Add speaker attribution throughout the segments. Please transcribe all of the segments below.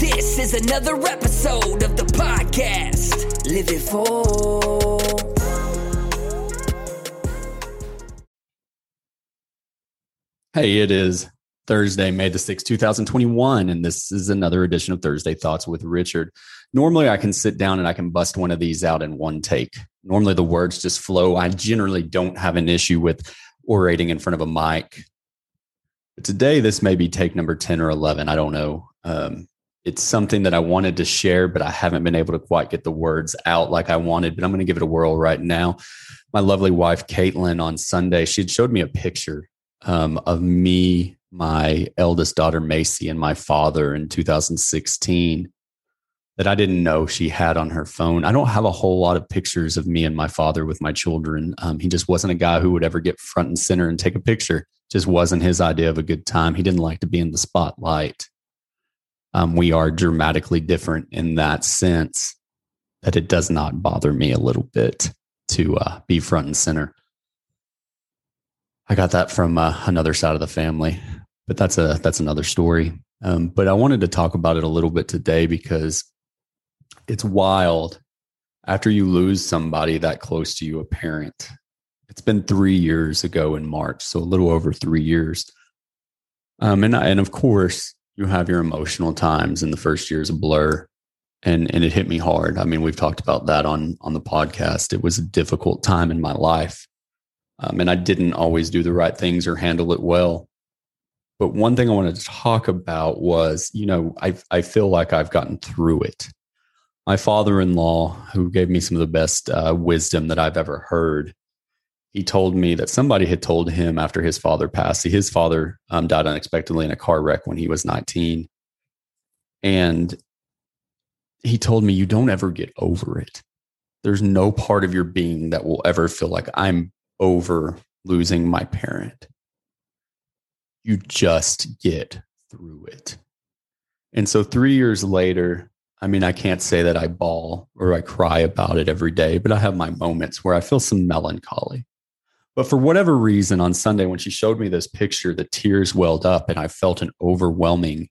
Speaker 1: This is another episode of the podcast. Live it full.
Speaker 2: Hey, it is Thursday, May the 6th, 2021, and this is another edition of Thursday Thoughts with Richard. Normally, I can sit down and I can bust one of these out in one take. Normally, the words just flow. I generally don't have an issue with orating in front of a mic. But today, this may be take number 10 or 11. I don't know. Um, it's something that I wanted to share, but I haven't been able to quite get the words out like I wanted. But I'm going to give it a whirl right now. My lovely wife, Caitlin, on Sunday, she showed me a picture um, of me, my eldest daughter, Macy, and my father in 2016 that I didn't know she had on her phone. I don't have a whole lot of pictures of me and my father with my children. Um, he just wasn't a guy who would ever get front and center and take a picture. Just wasn't his idea of a good time. He didn't like to be in the spotlight um, we are dramatically different in that sense that it does not bother me a little bit to uh, be front and center. I got that from uh, another side of the family, but that's a that's another story. Um, but I wanted to talk about it a little bit today because it's wild after you lose somebody that close to you, a parent. It's been three years ago in March, so a little over three years. Um, and and of course, you have your emotional times and the first year is a blur. And and it hit me hard. I mean we've talked about that on on the podcast. It was a difficult time in my life. Um, and i didn't always do the right things or handle it well. But one thing i wanted to talk about was you know i i feel like i've gotten through it. My father-in-law who gave me some of the best uh, wisdom that i've ever heard he told me that somebody had told him after his father passed. See, his father um, died unexpectedly in a car wreck when he was 19. And he told me, You don't ever get over it. There's no part of your being that will ever feel like I'm over losing my parent. You just get through it. And so, three years later, I mean, I can't say that I bawl or I cry about it every day, but I have my moments where I feel some melancholy. But for whatever reason, on Sunday, when she showed me this picture, the tears welled up and I felt an overwhelming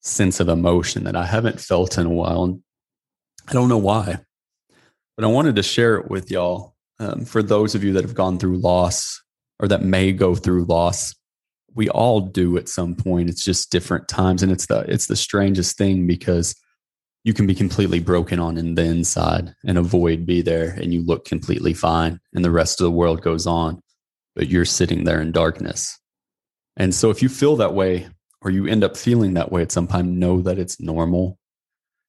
Speaker 2: sense of emotion that I haven't felt in a while. And I don't know why, but I wanted to share it with y'all. Um, for those of you that have gone through loss or that may go through loss, we all do at some point. It's just different times. And it's the, it's the strangest thing because you can be completely broken on in the inside and a void be there and you look completely fine and the rest of the world goes on but you're sitting there in darkness. And so if you feel that way or you end up feeling that way at some time know that it's normal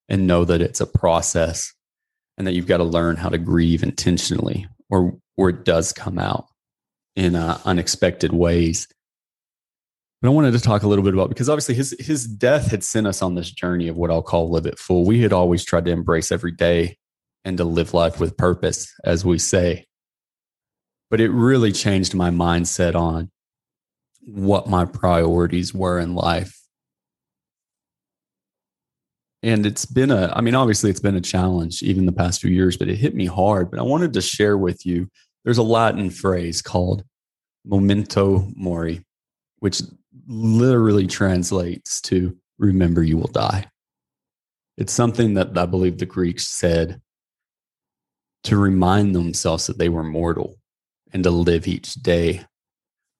Speaker 2: and know that it's a process and that you've got to learn how to grieve intentionally or or it does come out in uh, unexpected ways but I wanted to talk a little bit about because obviously his his death had sent us on this journey of what I'll call live it full. We had always tried to embrace every day and to live life with purpose, as we say. But it really changed my mindset on what my priorities were in life. And it's been a, I mean, obviously it's been a challenge even the past few years, but it hit me hard. But I wanted to share with you there's a Latin phrase called memento mori, which literally translates to remember you will die. It's something that I believe the Greeks said to remind themselves that they were mortal and to live each day.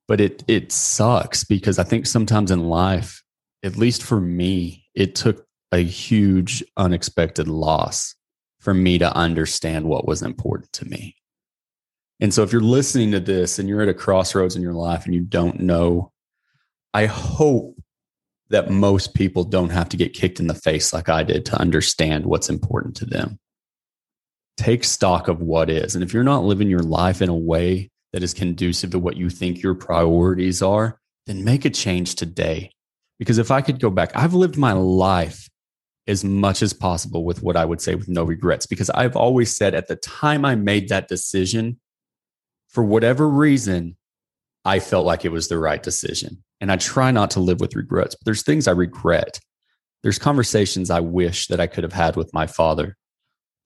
Speaker 2: But it it sucks because I think sometimes in life, at least for me, it took a huge unexpected loss for me to understand what was important to me. And so if you're listening to this and you're at a crossroads in your life and you don't know I hope that most people don't have to get kicked in the face like I did to understand what's important to them. Take stock of what is. And if you're not living your life in a way that is conducive to what you think your priorities are, then make a change today. Because if I could go back, I've lived my life as much as possible with what I would say with no regrets because I've always said at the time I made that decision, for whatever reason, I felt like it was the right decision. And I try not to live with regrets, but there's things I regret. There's conversations I wish that I could have had with my father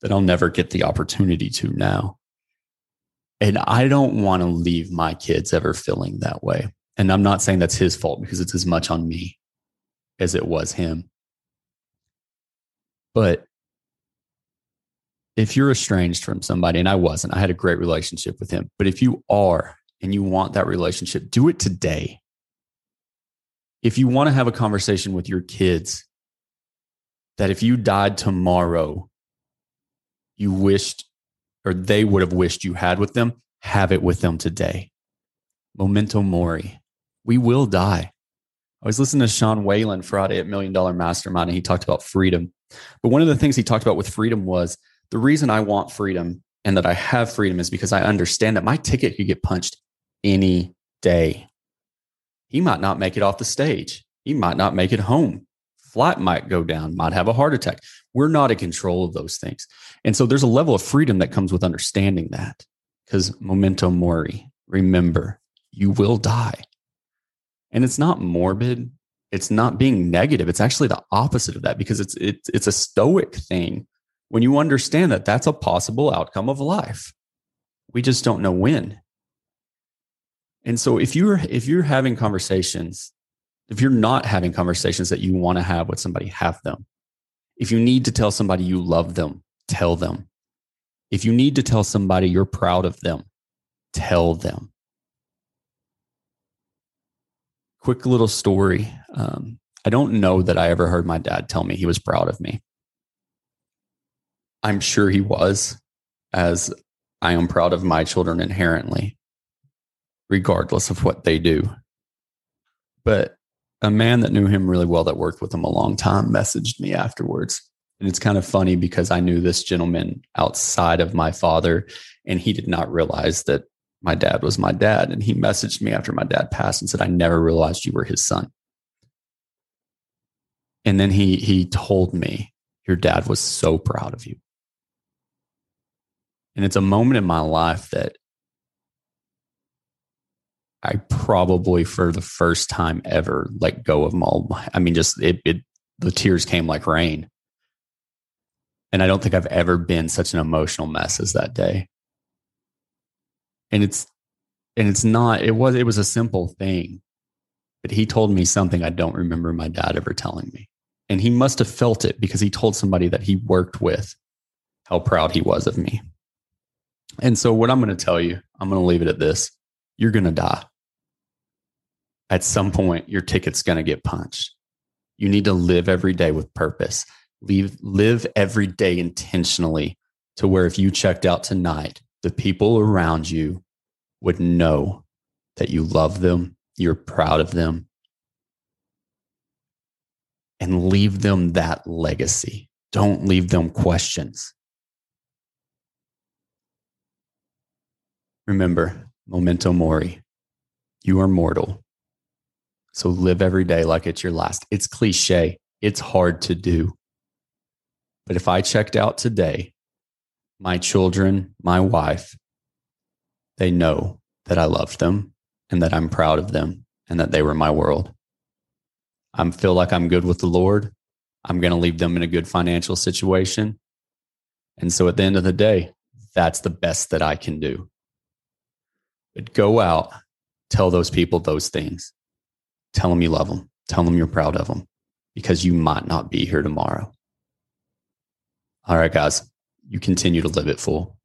Speaker 2: that I'll never get the opportunity to now. And I don't want to leave my kids ever feeling that way. And I'm not saying that's his fault because it's as much on me as it was him. But if you're estranged from somebody, and I wasn't, I had a great relationship with him. But if you are and you want that relationship, do it today. If you want to have a conversation with your kids, that if you died tomorrow, you wished or they would have wished you had with them, have it with them today. Memento mori. We will die. I was listening to Sean Whalen Friday at Million Dollar Mastermind, and he talked about freedom. But one of the things he talked about with freedom was the reason I want freedom and that I have freedom is because I understand that my ticket could get punched any day. He might not make it off the stage. He might not make it home. Flight might go down, might have a heart attack. We're not in control of those things. And so there's a level of freedom that comes with understanding that because memento mori, remember, you will die. And it's not morbid. It's not being negative. It's actually the opposite of that because it's, it's, it's a stoic thing when you understand that that's a possible outcome of life. We just don't know when. And so if you're if you're having conversations, if you're not having conversations that you want to have with somebody, have them. If you need to tell somebody you love them, tell them. If you need to tell somebody you're proud of them, tell them. Quick little story. Um, I don't know that I ever heard my dad tell me he was proud of me. I'm sure he was, as I am proud of my children inherently, regardless of what they do. But a man that knew him really well, that worked with him a long time, messaged me afterwards. And it's kind of funny because I knew this gentleman outside of my father, and he did not realize that my dad was my dad. And he messaged me after my dad passed and said, I never realized you were his son. And then he he told me, Your dad was so proud of you. And it's a moment in my life that I probably for the first time ever let go of all I mean, just it, it the tears came like rain. And I don't think I've ever been such an emotional mess as that day. And it's and it's not, it was it was a simple thing. But he told me something I don't remember my dad ever telling me. And he must have felt it because he told somebody that he worked with how proud he was of me. And so, what I'm going to tell you, I'm going to leave it at this you're going to die. At some point, your ticket's going to get punched. You need to live every day with purpose. Leave, live every day intentionally to where if you checked out tonight, the people around you would know that you love them, you're proud of them, and leave them that legacy. Don't leave them questions. Remember, memento mori. You are mortal. So live every day like it's your last. It's cliche. It's hard to do. But if I checked out today, my children, my wife, they know that I loved them and that I'm proud of them and that they were my world. I feel like I'm good with the Lord. I'm going to leave them in a good financial situation. And so at the end of the day, that's the best that I can do. But go out, tell those people those things. Tell them you love them. Tell them you're proud of them because you might not be here tomorrow. All right, guys, you continue to live it full.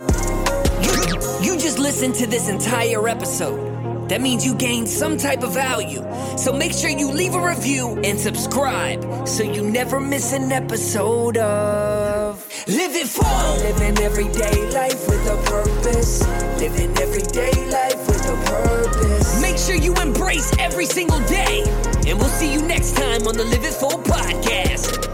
Speaker 1: You just listened to this entire episode. That means you gained some type of value. So make sure you leave a review and subscribe so you never miss an episode of Live It Full. Living everyday life with a purpose. Living everyday life with a purpose. Make sure you embrace every single day. And we'll see you next time on the Live It Full podcast.